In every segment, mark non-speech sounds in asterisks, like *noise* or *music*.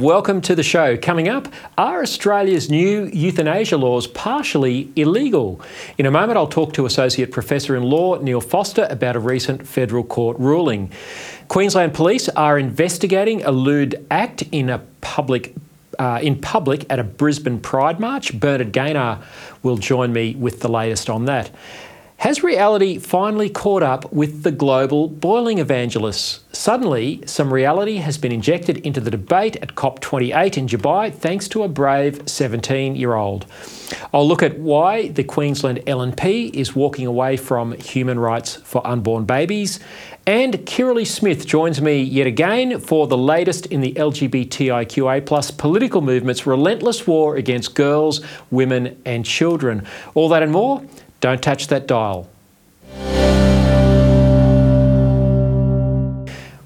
Welcome to the show. Coming up, are Australia's new euthanasia laws partially illegal? In a moment, I'll talk to Associate Professor in Law Neil Foster about a recent federal court ruling. Queensland Police are investigating a lewd act in a public uh, in public at a Brisbane Pride March. Bernard Gaynor will join me with the latest on that. Has reality finally caught up with the global boiling evangelists? Suddenly, some reality has been injected into the debate at COP28 in Dubai thanks to a brave 17 year old. I'll look at why the Queensland LNP is walking away from human rights for unborn babies. And Kirralie Smith joins me yet again for the latest in the LGBTIQA plus political movement's relentless war against girls, women, and children. All that and more don't touch that dial.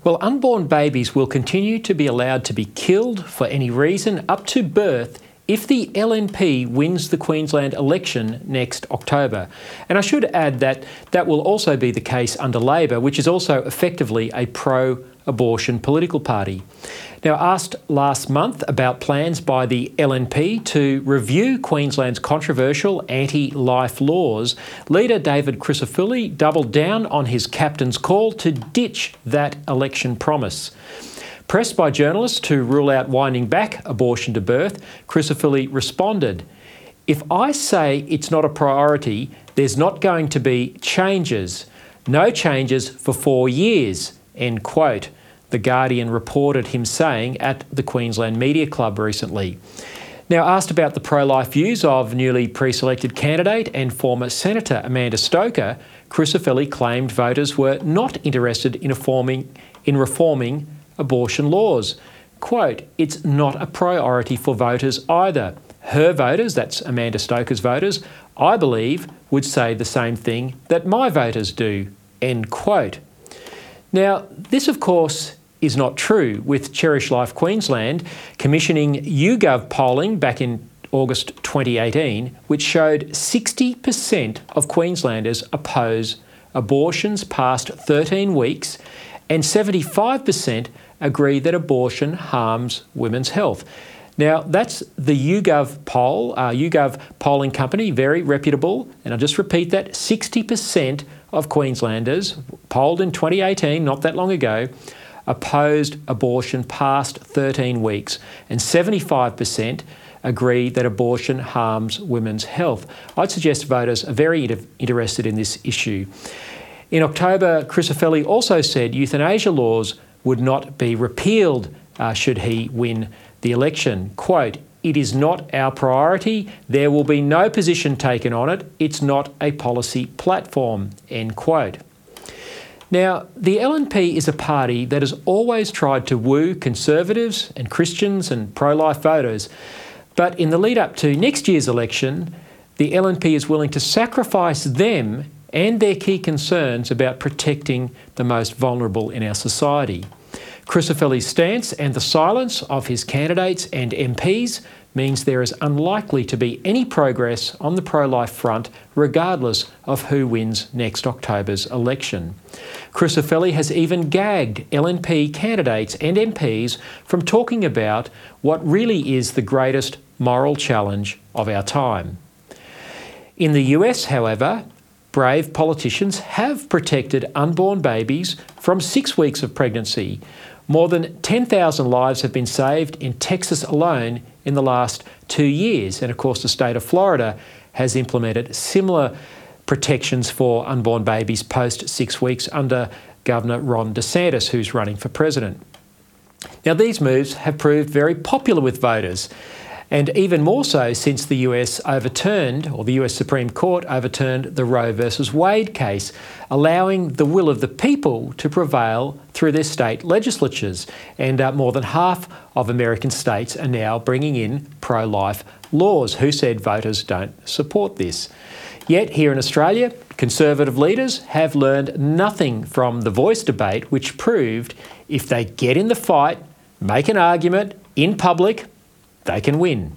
Well, unborn babies will continue to be allowed to be killed for any reason up to birth if the LNP wins the Queensland election next October. And I should add that that will also be the case under Labor, which is also effectively a pro abortion political party. Now, asked last month about plans by the LNP to review Queensland's controversial anti life laws, leader David Crisafulli doubled down on his captain's call to ditch that election promise. Pressed by journalists to rule out winding back abortion to birth, Crisafulli responded If I say it's not a priority, there's not going to be changes. No changes for four years. End quote. The Guardian reported him saying at the Queensland Media Club recently. Now, asked about the pro life views of newly pre selected candidate and former Senator Amanda Stoker, Crisafulli claimed voters were not interested in, reforming, in reforming abortion laws. Quote, it's not a priority for voters either. Her voters, that's Amanda Stoker's voters, I believe would say the same thing that my voters do. End quote. Now, this, of course, is not true, with Cherish Life Queensland commissioning YouGov polling back in August 2018, which showed 60% of Queenslanders oppose abortions past 13 weeks, and 75% agree that abortion harms women's health. Now, that's the YouGov poll, uh, YouGov polling company, very reputable. And I'll just repeat that 60% of Queenslanders polled in 2018, not that long ago, opposed abortion past 13 weeks, and 75% agree that abortion harms women's health. I'd suggest voters are very interested in this issue. In October, Crisafulli also said euthanasia laws would not be repealed uh, should he win the election. Quote, it is not our priority. There will be no position taken on it. It's not a policy platform. End quote. Now, the LNP is a party that has always tried to woo conservatives and Christians and pro life voters. But in the lead up to next year's election, the LNP is willing to sacrifice them and their key concerns about protecting the most vulnerable in our society. Crisafulli's stance and the silence of his candidates and MPs means there is unlikely to be any progress on the pro life front, regardless of who wins next October's election. Crisafulli has even gagged LNP candidates and MPs from talking about what really is the greatest moral challenge of our time. In the US, however, brave politicians have protected unborn babies from six weeks of pregnancy. More than 10,000 lives have been saved in Texas alone in the last two years. And of course, the state of Florida has implemented similar protections for unborn babies post six weeks under Governor Ron DeSantis, who's running for president. Now, these moves have proved very popular with voters, and even more so since the US overturned, or the US Supreme Court overturned the Roe versus Wade case, allowing the will of the people to prevail through their state legislatures. And uh, more than half of American states are now bringing in pro life laws. Who said voters don't support this? Yet, here in Australia, Conservative leaders have learned nothing from the voice debate, which proved if they get in the fight, make an argument in public, they can win.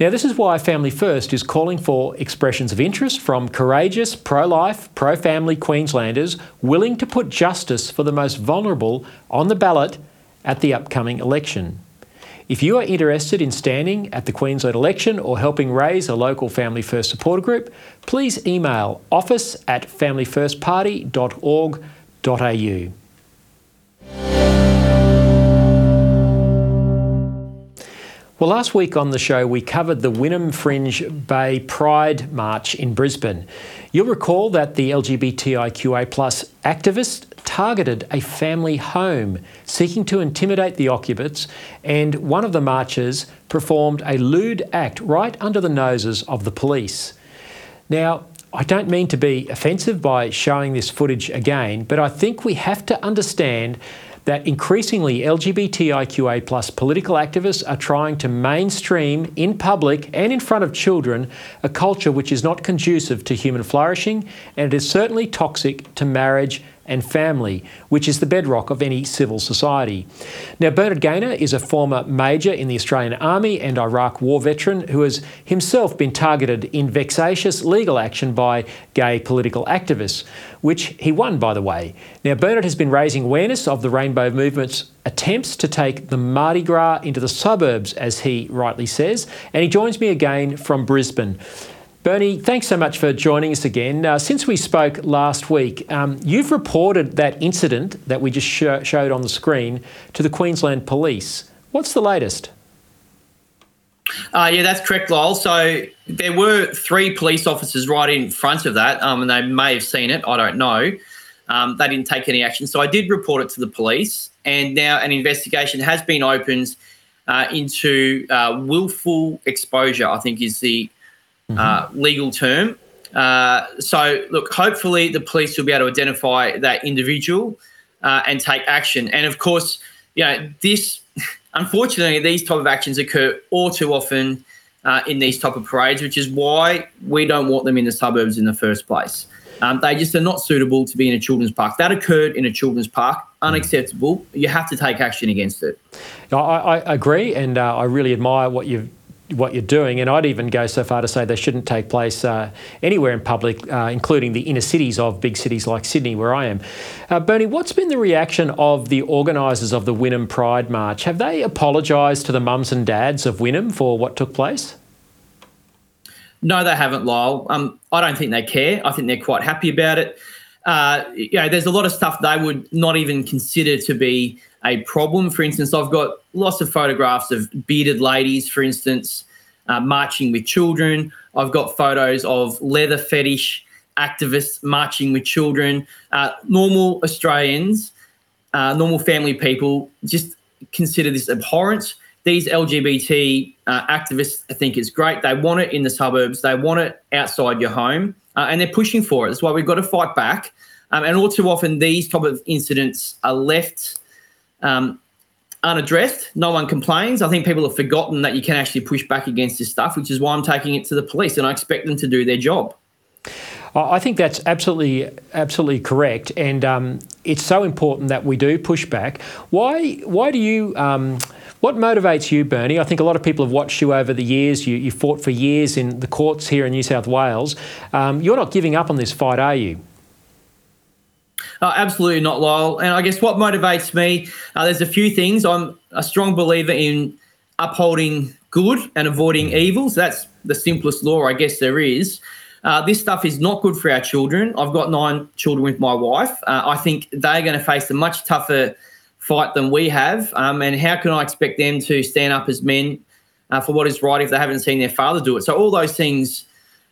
Now, this is why Family First is calling for expressions of interest from courageous, pro life, pro family Queenslanders willing to put justice for the most vulnerable on the ballot at the upcoming election. If you are interested in standing at the Queensland election or helping raise a local Family First supporter group, please email office at familyfirstparty.org.au. Well, last week on the show, we covered the Wynnum Fringe Bay Pride March in Brisbane. You'll recall that the LGBTIQA plus activists targeted a family home, seeking to intimidate the occupants, and one of the marchers performed a lewd act right under the noses of the police. Now, I don't mean to be offensive by showing this footage again, but I think we have to understand that increasingly LGBTIQA plus political activists are trying to mainstream in public and in front of children a culture which is not conducive to human flourishing and it is certainly toxic to marriage and family, which is the bedrock of any civil society. Now, Bernard Gaynor is a former major in the Australian Army and Iraq War veteran who has himself been targeted in vexatious legal action by gay political activists, which he won, by the way. Now, Bernard has been raising awareness of the rainbow movement's attempts to take the Mardi Gras into the suburbs, as he rightly says, and he joins me again from Brisbane. Bernie, thanks so much for joining us again. Uh, since we spoke last week, um, you've reported that incident that we just sh- showed on the screen to the Queensland Police. What's the latest? Uh, yeah, that's correct, Lyle. So there were three police officers right in front of that, um, and they may have seen it. I don't know. Um, they didn't take any action. So I did report it to the police, and now an investigation has been opened uh, into uh, willful exposure, I think is the mm-hmm. uh, legal term. Uh, so, look, hopefully the police will be able to identify that individual uh, and take action. And of course, you know, this, *laughs* unfortunately, these type of actions occur all too often uh, in these type of parades, which is why we don't want them in the suburbs in the first place. Um, they just are not suitable to be in a children's park. That occurred in a children's park. Unacceptable. You have to take action against it. I, I agree, and uh, I really admire what you've what you're doing. And I'd even go so far to say they shouldn't take place uh, anywhere in public, uh, including the inner cities of big cities like Sydney, where I am. Uh, Bernie, what's been the reaction of the organisers of the Wynnum Pride March? Have they apologised to the mums and dads of Wynnum for what took place? No, they haven't, Lyle. Um, I don't think they care. I think they're quite happy about it. Uh, you know, there's a lot of stuff they would not even consider to be a problem. For instance, I've got lots of photographs of bearded ladies, for instance, uh, marching with children. I've got photos of leather fetish activists marching with children. Uh, normal Australians, uh, normal family people just consider this abhorrent. These LGBT uh, activists I think it's great. They want it in the suburbs. They want it outside your home, uh, and they're pushing for it. That's why we've got to fight back. Um, and all too often, these type of incidents are left um, unaddressed. No one complains. I think people have forgotten that you can actually push back against this stuff, which is why I'm taking it to the police, and I expect them to do their job. I think that's absolutely, absolutely correct, and um, it's so important that we do push back. Why? Why do you? Um, what motivates you, Bernie? I think a lot of people have watched you over the years. You, you fought for years in the courts here in New South Wales. Um, you're not giving up on this fight, are you? Uh, absolutely not, Lyle. And I guess what motivates me, uh, there's a few things. I'm a strong believer in upholding good and avoiding evil. So that's the simplest law, I guess, there is. Uh, this stuff is not good for our children. I've got nine children with my wife. Uh, I think they're going to face a much tougher fight than we have. Um, and how can I expect them to stand up as men uh, for what is right if they haven't seen their father do it? So all those things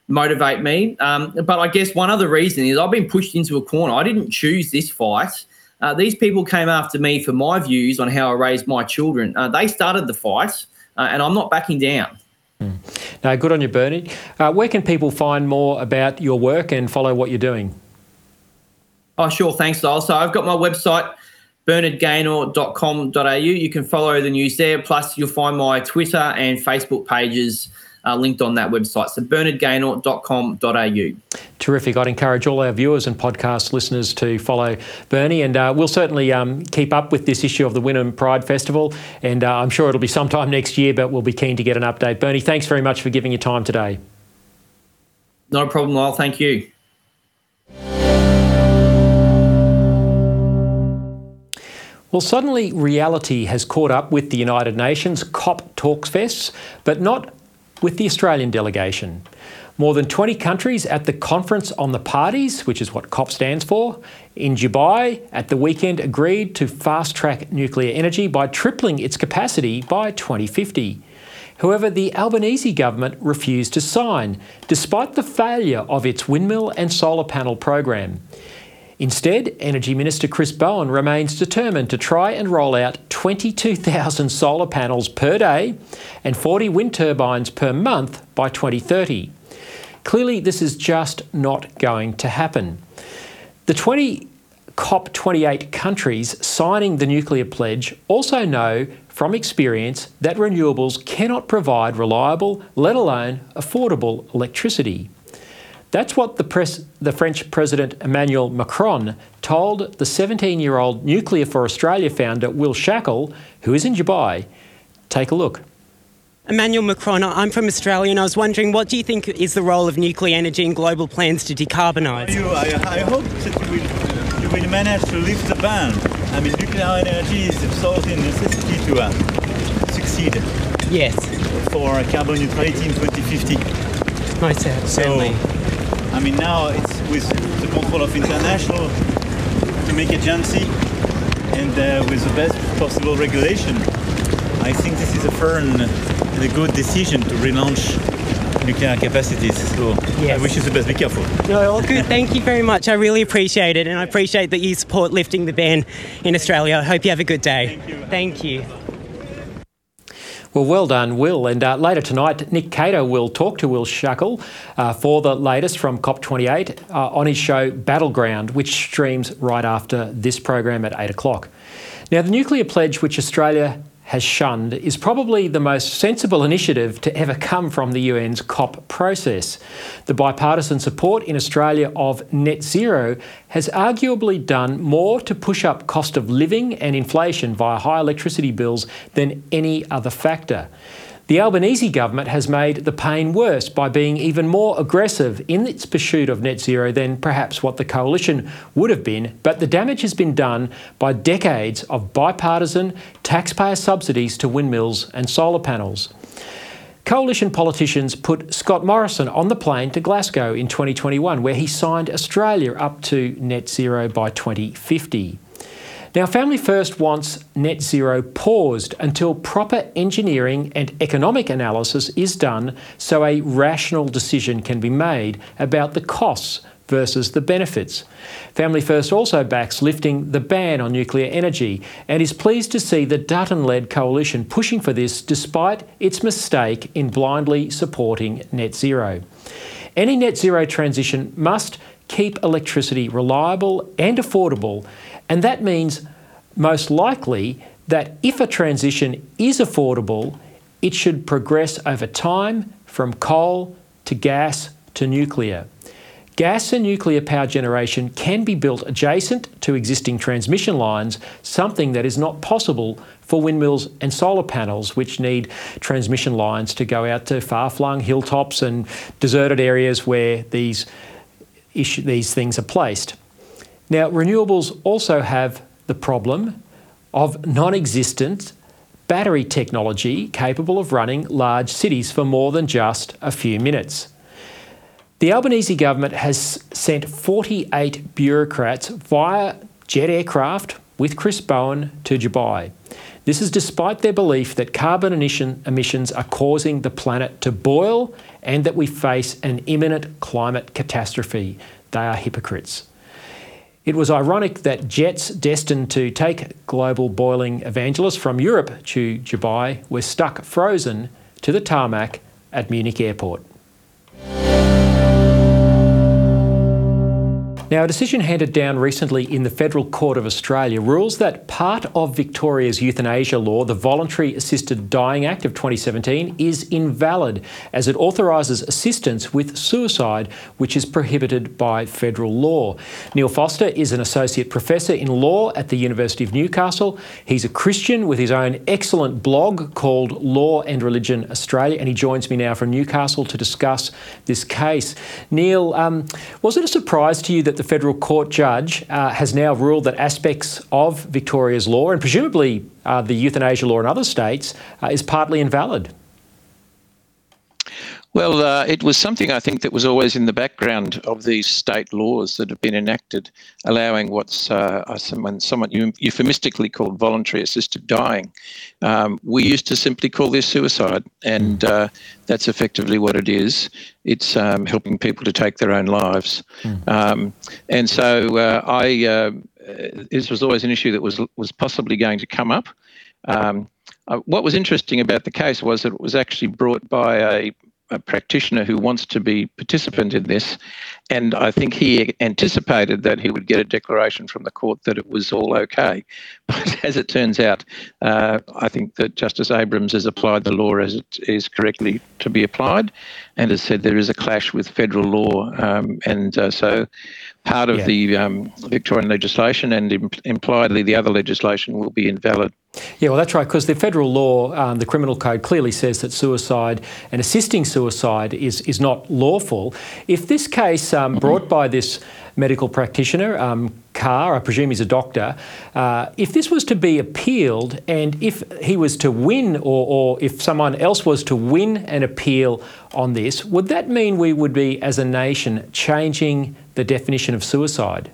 motivate me. Um, but I guess one other reason is I've been pushed into a corner. I didn't choose this fight. Uh, these people came after me for my views on how I raised my children. Uh, they started the fight, uh, and I'm not backing down. Mm. No, good on you, Bernie. Uh, where can people find more about your work and follow what you're doing? Oh, sure. Thanks, Lyle. So I've got my website, bernardgaynor.com.au. You can follow the news there. Plus, you'll find my Twitter and Facebook pages uh, linked on that website. So bernardgaynor.com.au. Terrific. I'd encourage all our viewers and podcast listeners to follow Bernie, and uh, we'll certainly um, keep up with this issue of the Wynnum Pride Festival. And uh, I'm sure it'll be sometime *laughs* next year, but we'll be keen to get an update. Bernie, thanks very much for giving your time today. No problem, Lyle. Thank you. Well, suddenly reality has caught up with the United Nations COP Talks Fest, but not with the Australian delegation. More than 20 countries at the Conference on the Parties, which is what COP stands for, in Dubai at the weekend agreed to fast track nuclear energy by tripling its capacity by 2050. However, the Albanese government refused to sign, despite the failure of its windmill and solar panel program. Instead, Energy Minister Chris Bowen remains determined to try and roll out 22,000 solar panels per day and 40 wind turbines per month by 2030. Clearly, this is just not going to happen. The 20 COP28 countries signing the nuclear pledge also know from experience that renewables cannot provide reliable, let alone affordable electricity. That's what the, pres- the French President Emmanuel Macron told the 17 year old Nuclear for Australia founder Will Shackel, who is in Dubai. Take a look. Emmanuel Macron, I'm from Australia and I was wondering what do you think is the role of nuclear energy in global plans to decarbonise? I, I, hope that you will, you will manage to lift the ban. I mean, nuclear energy is absolutely a necessity to uh, succeed. Yes. For carbon neutrality in 2050. Most certainly. So, I mean, now it's with the control of international atomic agency and uh, with the best possible regulation. I think this is a fair and a good decision to relaunch nuclear capacities. So yes. I wish you the best. Be careful. No, all good. Thank you very much. I really appreciate it, and I appreciate that you support lifting the ban in Australia. I hope you have a good day. Thank you. Thank you. Well, well done, Will. And uh, later tonight, Nick Cato will talk to Will Shackel uh, for the latest from COP28 uh, on his show Battleground, which streams right after this program at 8 o'clock. Now, the nuclear pledge, which Australia has shunned is probably the most sensible initiative to ever come from the UN's COP process. The bipartisan support in Australia of net zero has arguably done more to push up cost of living and inflation via high electricity bills than any other factor. The Albanese government has made the pain worse by being even more aggressive in its pursuit of net zero than perhaps what the coalition would have been, but the damage has been done by decades of bipartisan taxpayer subsidies to windmills and solar panels. Coalition politicians put Scott Morrison on the plane to Glasgow in 2021, where he signed Australia up to net zero by 2050. Now, Family First wants net zero paused until proper engineering and economic analysis is done so a rational decision can be made about the costs versus the benefits. Family First also backs lifting the ban on nuclear energy and is pleased to see the Dutton led coalition pushing for this despite its mistake in blindly supporting net zero. Any net zero transition must keep electricity reliable and affordable and that means most likely that if a transition is affordable, it should progress over time from coal to gas to nuclear. Gas and nuclear power generation can be built adjacent to existing transmission lines, something that is not possible for windmills and solar panels, which need transmission lines to go out to far flung hilltops and deserted areas where these, these things are placed. Now, renewables also have the problem of non existent battery technology capable of running large cities for more than just a few minutes. The Albanese government has sent 48 bureaucrats via jet aircraft with Chris Bowen to Dubai. This is despite their belief that carbon emission emissions are causing the planet to boil and that we face an imminent climate catastrophe. They are hypocrites. It was ironic that jets destined to take global boiling evangelists from Europe to Dubai were stuck frozen to the tarmac at Munich Airport. Now, a decision handed down recently in the Federal Court of Australia rules that part of Victoria's euthanasia law, the Voluntary Assisted Dying Act of 2017, is invalid as it authorises assistance with suicide, which is prohibited by federal law. Neil Foster is an Associate Professor in Law at the University of Newcastle. He's a Christian with his own excellent blog called Law and Religion Australia, and he joins me now from Newcastle to discuss this case. Neil, um, was it a surprise to you that the federal court judge uh, has now ruled that aspects of Victoria's law, and presumably uh, the euthanasia law in other states, uh, is partly invalid. Well, uh, it was something I think that was always in the background of these state laws that have been enacted, allowing what's uh, someone, somewhat euphemistically called voluntary assisted dying. Um, we used to simply call this suicide, and uh, that's effectively what it is. It's um, helping people to take their own lives. Mm. Um, and so uh, I, uh, this was always an issue that was was possibly going to come up. Um, uh, what was interesting about the case was that it was actually brought by a a practitioner who wants to be participant in this, and I think he anticipated that he would get a declaration from the court that it was all okay. But as it turns out, uh, I think that Justice Abrams has applied the law as it is correctly to be applied, and has said there is a clash with federal law, um, and uh, so part of yeah. the um, Victorian legislation and imp- impliedly the other legislation will be invalid. Yeah, well, that's right, because the federal law, um, the criminal code, clearly says that suicide and assisting suicide is, is not lawful. If this case um, brought by this medical practitioner, um, Carr, I presume he's a doctor, uh, if this was to be appealed and if he was to win or, or if someone else was to win an appeal on this, would that mean we would be, as a nation, changing the definition of suicide?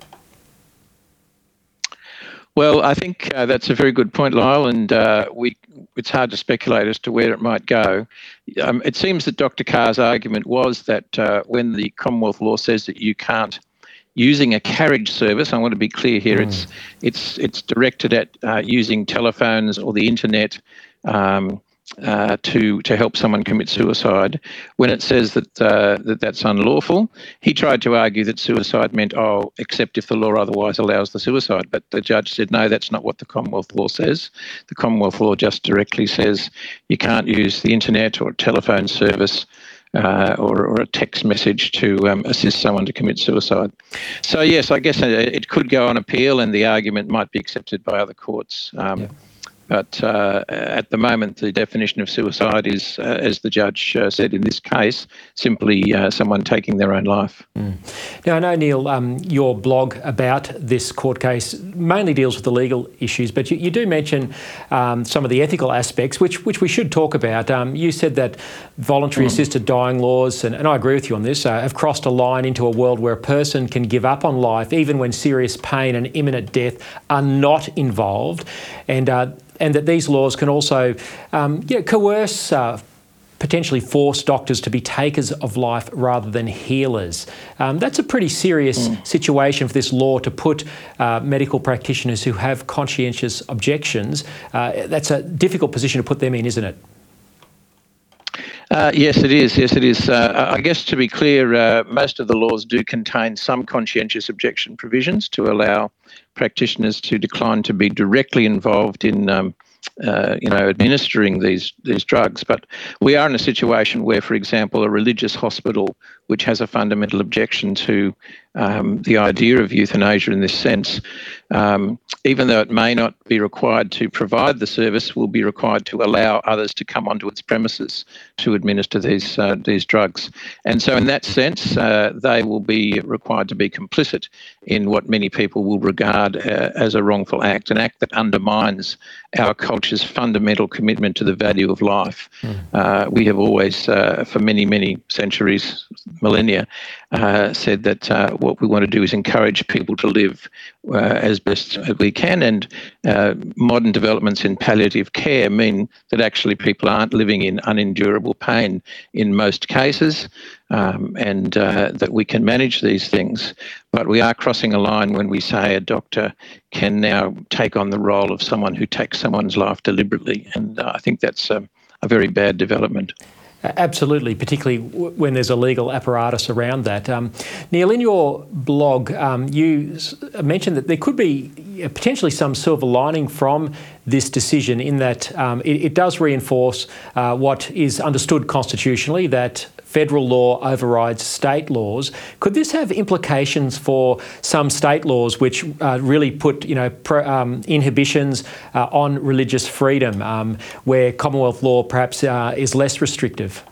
Well, I think uh, that's a very good point, Lyle, and uh, we, it's hard to speculate as to where it might go. Um, it seems that Dr. Carr's argument was that uh, when the Commonwealth law says that you can't using a carriage service, I want to be clear here, mm. it's it's it's directed at uh, using telephones or the internet um, uh, to to help someone commit suicide. When it says that uh, that that's unlawful, he tried to argue that suicide meant oh, except if the law otherwise allows the suicide. But the judge said no, that's not what the Commonwealth law says. The Commonwealth law just directly says you can't use the internet or telephone service. Uh, or, or, a text message to um, assist someone to commit suicide. So, yes, I guess uh, it could go on appeal and the argument might be accepted by other courts. Um, yeah. But uh, at the moment, the definition of suicide is, uh, as the judge uh, said in this case, simply uh, someone taking their own life. Mm. Now, I know, Neil, um, your blog about this court case mainly deals with the legal issues, but you, you do mention um, some of the ethical aspects, which, which we should talk about. Um, you said that voluntary mm. assisted dying laws, and, and, I agree with you on this, uh, have crossed a line into a world where a person can give up on life even when serious pain and imminent death are not involved. And uh, and that these laws can also um, you know, coerce. Uh, potentially force doctors to be takers of life rather than healers. Um, that's a pretty serious mm. situation for this law to put uh, medical practitioners who have conscientious objections. Uh, that's a difficult position to put them in, isn't it? Uh, yes, it is. Yes, it is. Uh, I guess to be clear, uh, most of the laws do contain some conscientious objection provisions to allow practitioners to decline to be directly involved in um, uh, you know, administering these these drugs. But we are in a situation where, for example, a religious hospital which has a fundamental objection to um, the idea of euthanasia in this sense, um, even though it may not be required to provide the service, will be required to allow others to come onto its premises to administer these uh, these drugs. And so, in that sense, uh, they will be required to be complicit in what many people will regard uh, as a wrongful act, an act that undermines our culture's fundamental commitment to the value of life. Mm. we have always, uh, for many many centuries, millennia, uh, said that uh, what we want to do is encourage people to live uh, as best as we can. And uh, modern developments in palliative care mean that actually people aren't living in unendurable pain in most cases, um, and uh, that we can manage these things. But we are crossing a line when we say a doctor can now take on the role of someone who takes someone's life deliberately. And uh, I think that's um, a very bad development. Absolutely, particularly when there's a legal apparatus around that. Um, Neil, in your blog, um, you mentioned that there could be potentially some silver lining from this decision in that um, it, it, does reinforce uh, what is understood constitutionally that federal law overrides state laws. Could this have implications for some state laws which uh, really put you know pro, um, inhibitions uh, on religious freedom, um, where Commonwealth law perhaps uh, is less restrictive?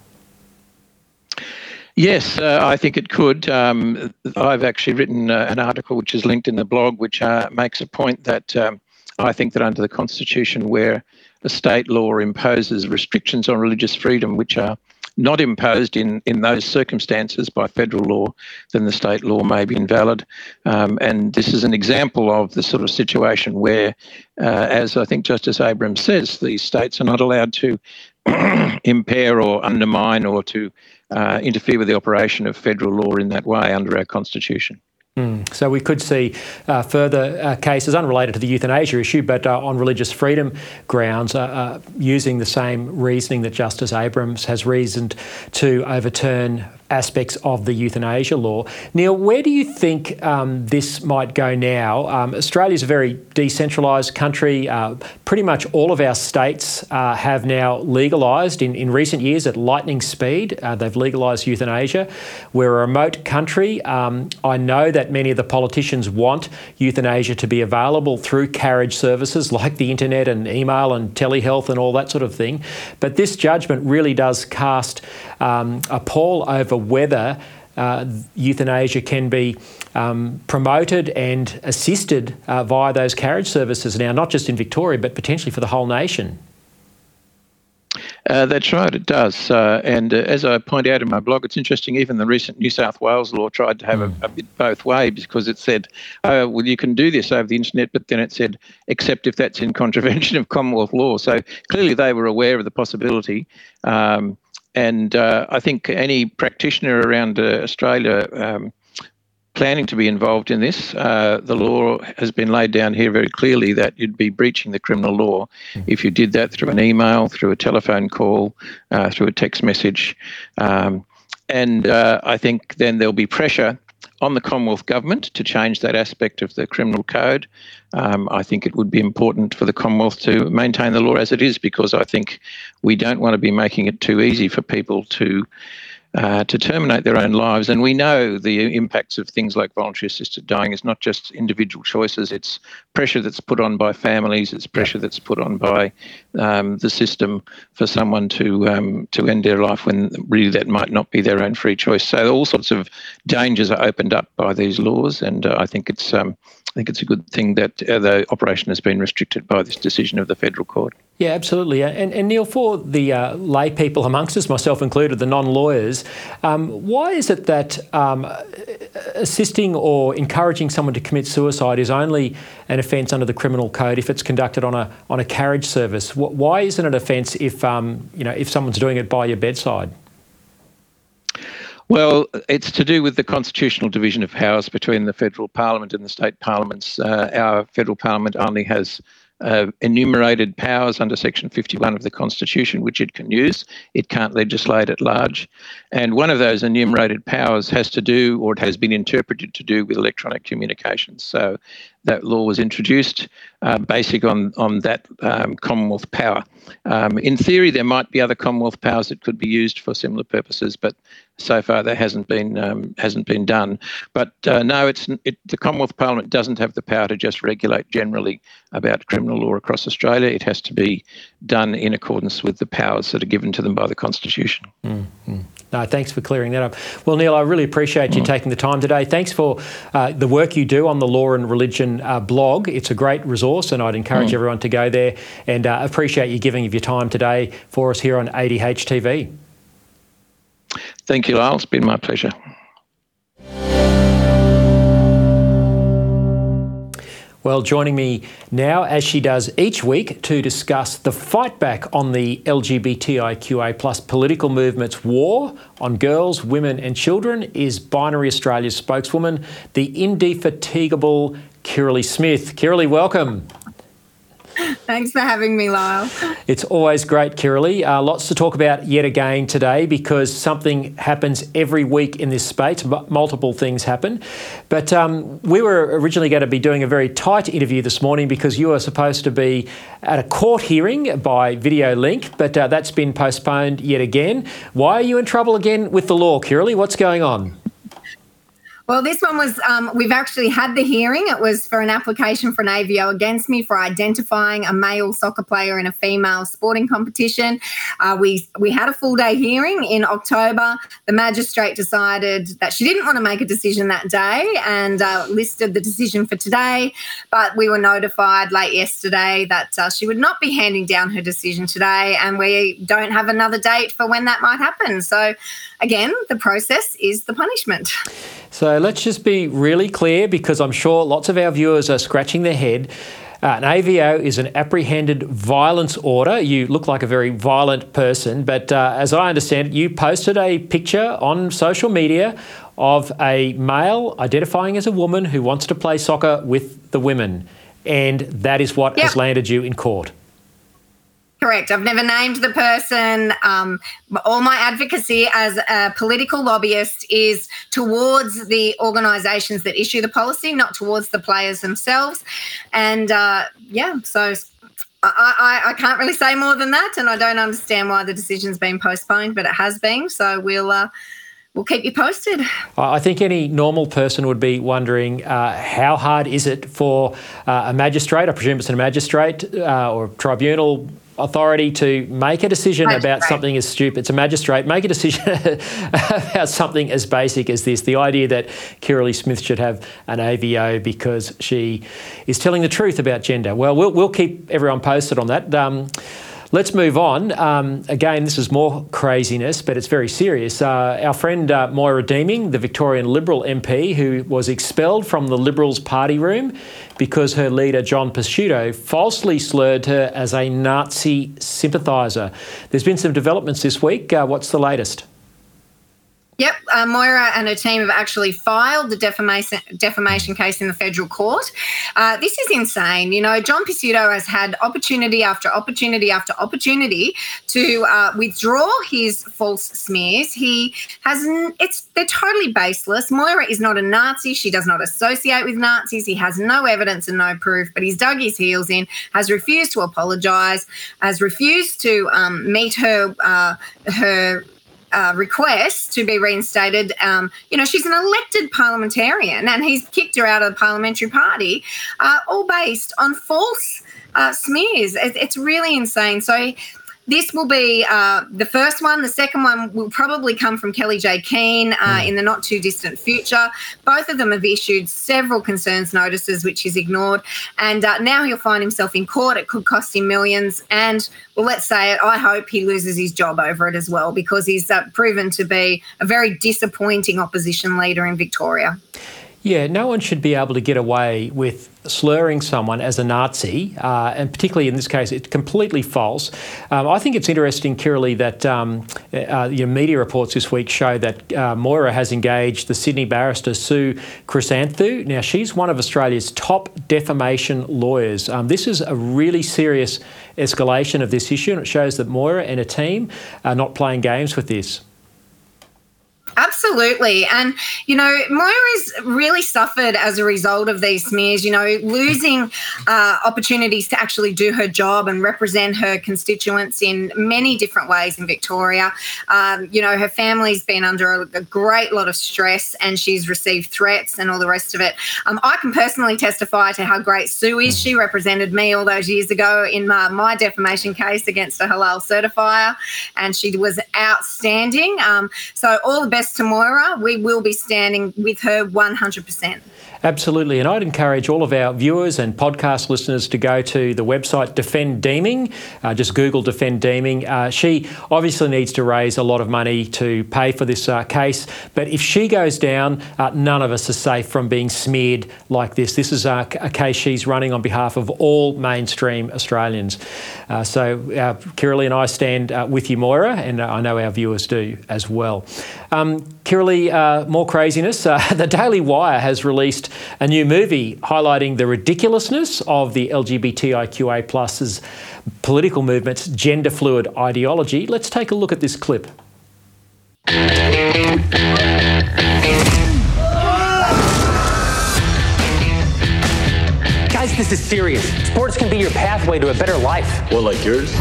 Yes, uh, I think it could. Um, I've actually written uh, an article which is linked in the blog, which uh, makes a point that um, I think that under the Constitution, where a state law imposes restrictions on religious freedom, which are not imposed in, in those circumstances by federal law, then the state law may be invalid. Um, and this is an example of the sort of situation where, uh, as I think Justice Abrams says, the states are not allowed to *clears throat* impair or undermine or to uh, interfere with the operation of federal law in that way under our constitution. Mm. So we could see uh, further uh, cases unrelated to the euthanasia issue, but uh, on religious freedom grounds, uh, uh, using the same reasoning that Justice Abrams has reasoned to overturn aspects of the euthanasia law. Neil, where do you think um, this might go now? Um, Australia is a very decentralised country. Uh, pretty much all of our states uh, have now legalised in, in recent years at lightning speed. Uh, they've legalised euthanasia. We're a remote country. Um, I know that many of the politicians want euthanasia to be available through carriage services like the internet and email and telehealth and all that sort of thing. But this judgment really does cast um, a pall over whether uh, euthanasia can be um, promoted and assisted uh, via those carriage services now, not just in Victoria, but potentially for the whole nation. Uh, that's right, it does. Uh, and uh, as I point out in my blog, it's interesting, even the recent New South Wales law tried to have a, a, bit both ways because it said, oh, well, you can do this over the internet, but then it said, except if that's in contravention of Commonwealth law. So clearly they were aware of the possibility. Um, and uh, I think any practitioner around uh, Australia um, planning to be involved in this, uh, the law has been laid down here very clearly that you'd be breaching the criminal law mm. if you did that through an email, through a telephone call, uh, through a text message. Um, and uh, I think then there'll be pressure on the Commonwealth Government to change that aspect of the criminal code. Um, I think it would be important for the Commonwealth to maintain the law as it is because I think we don't want to be making it too easy for people to uh, to terminate their own lives. And we know the impacts of things like voluntary assisted dying is not just individual choices, it's pressure that's put on by families, it's pressure that's put on by um, the system for someone to um, to end their life when really that might not be their own free choice. So all sorts of dangers are opened up by these laws, and uh, I think it's um, I think it's a good thing that uh, the operation has been restricted by this decision of the federal court. Yeah, absolutely. And, and Neil, for the uh, lay people amongst us, myself included, the non lawyers, um, why is it that um, assisting or encouraging someone to commit suicide is only an offence under the criminal code if it's conducted on a on a carriage service? Why isn't it an offence if um, you know if someone's doing it by your bedside? Well, it's to do with the constitutional division of powers between the federal parliament and the state parliaments. Uh, our federal parliament only has uh, enumerated powers under Section 51 of the Constitution, which it can use. It can't legislate at large. And one of those enumerated powers has to do, or it has been interpreted to do, with electronic communications. So that law was introduced uh, basic on, on that um, Commonwealth power. Um, in theory, there might be other Commonwealth powers that could be used for similar purposes, but so far that hasn't been um, hasn't been done. But uh, no, it's it, the Commonwealth Parliament doesn't have the power to just regulate generally about criminal law across Australia. It has to be done in accordance with the powers that are given to them by the Constitution. Mm-hmm. No, thanks for clearing that up. Well, Neil, I really appreciate you taking the time today. Thanks for uh, the work you do on the Law and Religion uh, blog. It's a great resource, and I'd encourage mm. everyone to go there and uh, appreciate you giving of your time today for us here on ADH TV. Thank you, Lyle. It's been my pleasure. Well, joining me now, as she does each week, to discuss the fight back on the LGBTIQA plus political movement's war on girls, women, and children is Binary Australia's spokeswoman, the indefatigable Kirralie Smith. Kirralie, welcome. Thanks for having me, Lyle. It's always great, Kirralie. Uh, lots to talk about yet again today because something happens every week in this space. M- multiple things happen. But um, we were originally going to be doing a very tight interview this morning because you were supposed to be at a court hearing by video link, but uh, that's been postponed yet again. Why are you in trouble again with the law, Kirralie? What's going on? Well, this one was, um, we've actually had the hearing. It was for an application for an AVO against me for identifying a male soccer player in a female sporting competition. Uh, we, we had a full day hearing in October. The magistrate decided that she didn't want to make a decision that day and uh, listed the decision for today. But we were notified late yesterday that uh, she would not be handing down her decision today, and we don't have another date for when that might happen. So, again, the process is the punishment. So let's just be really clear because I'm sure lots of our viewers are scratching their head. Uh, an AVO is an apprehended violence order. You look like a very violent person, but uh, as I understand it, you posted a picture on social media of a male identifying as a woman who wants to play soccer with the women. And that is what yep. has landed you in court. Correct. I've never named the person. Um, all my advocacy as a political lobbyist is towards the organisations that issue the policy, not towards the players themselves. And uh, yeah, so I, I, I, can't really say more than that, and I don't understand why the decision's been postponed, but it has been. So we'll. Uh, we'll keep you posted. I think any normal person would be wondering uh, how hard is it for uh, a magistrate, I presume it's a magistrate uh, or tribunal authority to make a decision magistrate. about something as stupid. It's a magistrate. Make a decision *laughs* about something as basic as this. The idea that Kirralie Smith should have an AVO because she is telling the truth about gender. Well, we'll, we'll keep everyone posted on that. Um, Let's move on. Um, again, this is more craziness, but it's very serious. Uh, our friend uh, Moira Deeming, the Victorian Liberal MP, who was expelled from the Liberals' party room because her leader, John Pesutto, falsely slurred her as a Nazi sympathiser. There's been some developments this week. Uh, what's the latest? Yep, uh, Moira and her team have actually filed the defamation defamation case in the federal court. Uh, this is insane. You know, John Pesutto has had opportunity after opportunity after opportunity to uh, withdraw his false smears. He hasn't. It's they're totally baseless. Moira is not a Nazi. She does not associate with Nazis. He has no evidence and no proof, but he's dug his heels in. Has refused to apologise. Has refused to um, meet her uh, her uh, request to be reinstated. Um, you know, she's an elected parliamentarian, and he's kicked her out of the parliamentary party, uh, all based on false uh, smears. It, it's really insane. So this will be uh, the first one. The second one will probably come from Kellie-Jay Keen uh, mm. in the not too distant future. Both of them have issued several concerns notices, which he's ignored. And uh, now he'll find himself in court. It could cost him millions. And, well, let's say it, I hope he loses his job over it as well because he's uh, proven to be a very disappointing opposition leader in Victoria. Yeah, no one should be able to get away with slurring someone as a Nazi, uh, and particularly in this case, it's completely false. Um, I think it's interesting, Kirralie, that um, uh, your media reports this week show that uh, Moira has engaged the Sydney barrister Sue Chrysanthou. Now, she's one of Australia's top defamation lawyers. Um, this is a really serious escalation of this issue, and it shows that Moira and her team are not playing games with this. Absolutely. And, you know, Moira's really suffered as a result of these smears, you know, losing uh, opportunities to actually do her job and represent her constituents in many different ways in Victoria. Um, you know, her family's been under a, a, great lot of stress and she's received threats and all the rest of it. Um, I can personally testify to how great Sue is. She represented me all those years ago in my, my defamation case against a halal certifier, and she was outstanding. Um, so, all the best to Moira, we will be standing with her 100%. Absolutely. And I'd encourage all of our viewers and podcast listeners to go to the website Defend Deeming. Uh, just Google Defend Deeming. Uh, she obviously needs to raise a lot of money to pay for this uh, case. But if she goes down, uh, none of us are safe from being smeared like this. This is a, a case she's running on behalf of all mainstream Australians. Uh, so, uh, Kirralie and I stand with you, Moira, and I know our viewers do as well. Um, Kirralie, uh, more craziness. Uh, *laughs* the Daily Wire has released a new movie highlighting the ridiculousness of the LGBTIQA plus's political movement's gender fluid ideology. Let's take a look at this clip. Guys, this is serious. Sports can be your pathway to a better life. Well, like yours?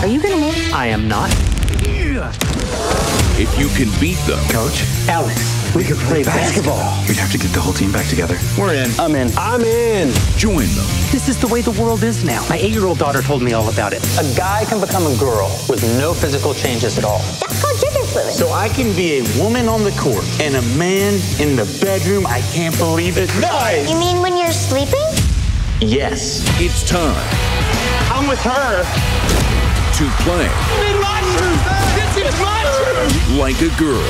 Are you gonna move? I am not. If you can beat them, Coach, Alex, We could play basketball. We'd have to get the whole team back together. We're in. I'm in. I'm in. Join them. This is the way the world is now. My eight-year-old daughter told me all about it. A guy can become a girl with no physical changes at all. That's called gender fluid. So I can be a woman on the court and a man in the bedroom. I can't believe it. Nice. You mean when you're sleeping? Yes. It's time I'm with her. to play This is my truth. like a girl.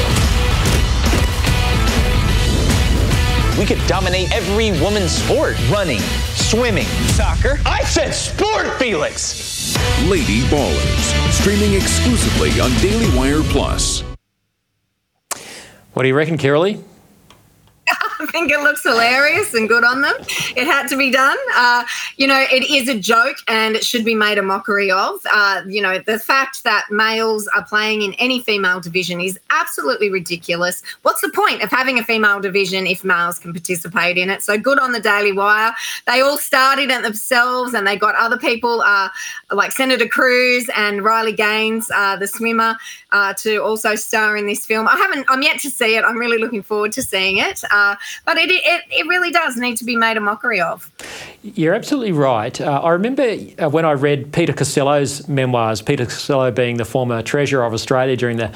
We could dominate every woman's sport running, swimming, soccer. I said sport, Felix! Lady Ballers. Streaming exclusively on Daily Wire Plus. What do you reckon, Kirralie? I think it looks hilarious and good on them. It had to be done. Uh, you know, it is a joke and it should be made a mockery of. Uh, you know, the fact that males are playing in any female division is absolutely ridiculous. What's the point of having a female division if males can participate in it? So good on the Daily Wire. They all started it themselves and they got other people uh, like Senator Cruz and Riley Gaines, uh, the swimmer, uh, to also star in this film. I haven't, I'm yet to see it. I'm really looking forward to seeing it. Uh, but it, it, it really does need to be made a mockery of. You're absolutely right. Uh, I remember uh, when I read Peter Costello's memoirs, Peter Costello being the former Treasurer of Australia during the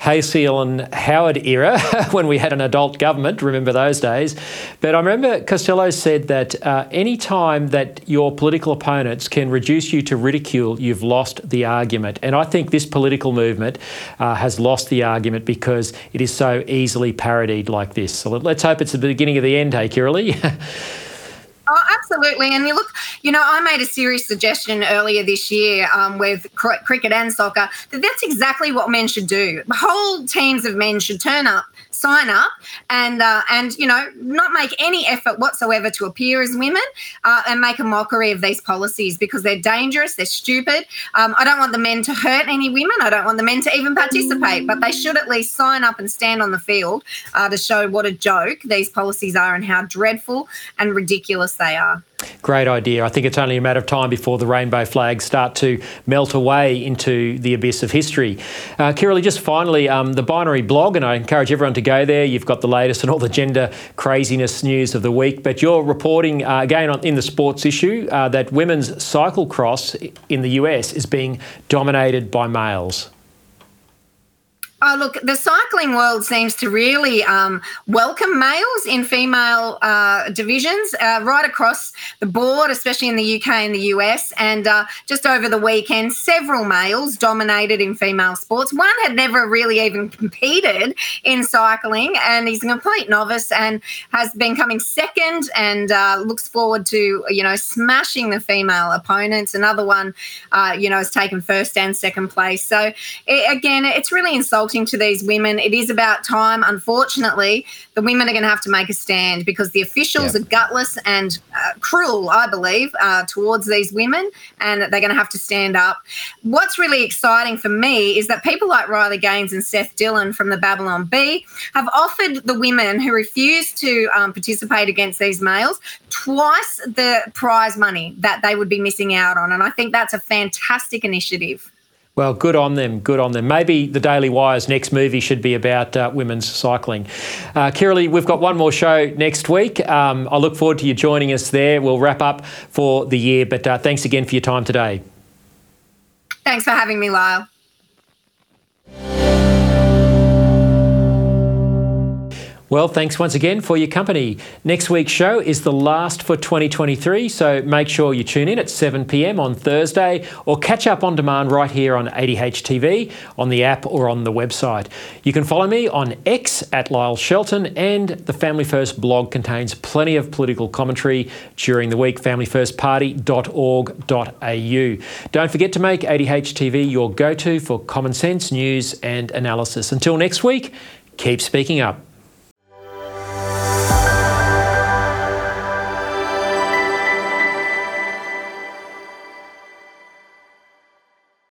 Hayseal and Howard era, *laughs* when we had an adult government, remember those days. But I remember Costello said that uh, any time that your political opponents can reduce you to ridicule, you've lost the argument. And I think this political movement uh, has lost the argument because it is so easily parodied like this. So let's hope it's the beginning of the end, hey, Kirralie? *laughs* Oh, absolutely. And you look, you know, I made a serious suggestion earlier this year um, with cr- cricket and soccer that that's exactly what men should do. Whole teams of men should turn up, sign up, and uh, and you know, not make any effort whatsoever to appear as women uh, and make a mockery of these policies because they're dangerous, they're stupid. Um, I don't want the men to hurt any women. I don't want the men to even participate, but they should at least sign up and stand on the field uh, to show what a joke these policies are and how dreadful and ridiculous they are. Great idea. I think it's only a matter of time before the rainbow flags start to melt away into the abyss of history. Uh, Kirralie, just finally, um, the binary blog, and I encourage everyone to go there. You've got the latest and all the gender craziness news of the week, but you're reporting uh, again on, in the sports issue uh, that women's cyclocross in the US is being dominated by males. Oh, look, the cycling world seems to really um, welcome males in female uh, divisions uh, right across the board, especially in the UK and the US. And uh, just over the weekend, several males dominated in female sports. One had never really even competed in cycling, and he's a complete novice and has been coming second and uh, looks forward to, you know, smashing the female opponents. Another one, uh, you know, has taken first and second place. So, it, again, it's really insulting to these women. It is about time. Unfortunately, the women are going to have to make a stand because the officials are gutless and uh, cruel, I believe, uh, towards these women, and they're going to have to stand up. What's really exciting for me is that people like Riley Gaines and Seth Dillon from the Babylon Bee have offered the women who refuse to um, participate against these males twice the prize money that they would be missing out on. And I think that's a fantastic initiative. Well, good on them, good on them. Maybe the Daily Wire's next movie should be about uh, women's cycling. Uh, Kirralie, we've got one more show next week. Um, I look forward to you joining us there. We'll wrap up for the year, but uh, thanks again for your time today. Thanks for having me, Lyle. Well, thanks once again for your company. Next week's show is the last for 2023, so make sure you tune in at 7 pm on Thursday or catch up on demand right here on ADH TV, on the app, or on the website. You can follow me on X at Lyle Shelton, and the Family First blog contains plenty of political commentary during the week. FamilyFirstParty.org.au. Don't forget to make ADH TV your go to for common sense, news, and analysis. Until next week, keep speaking up.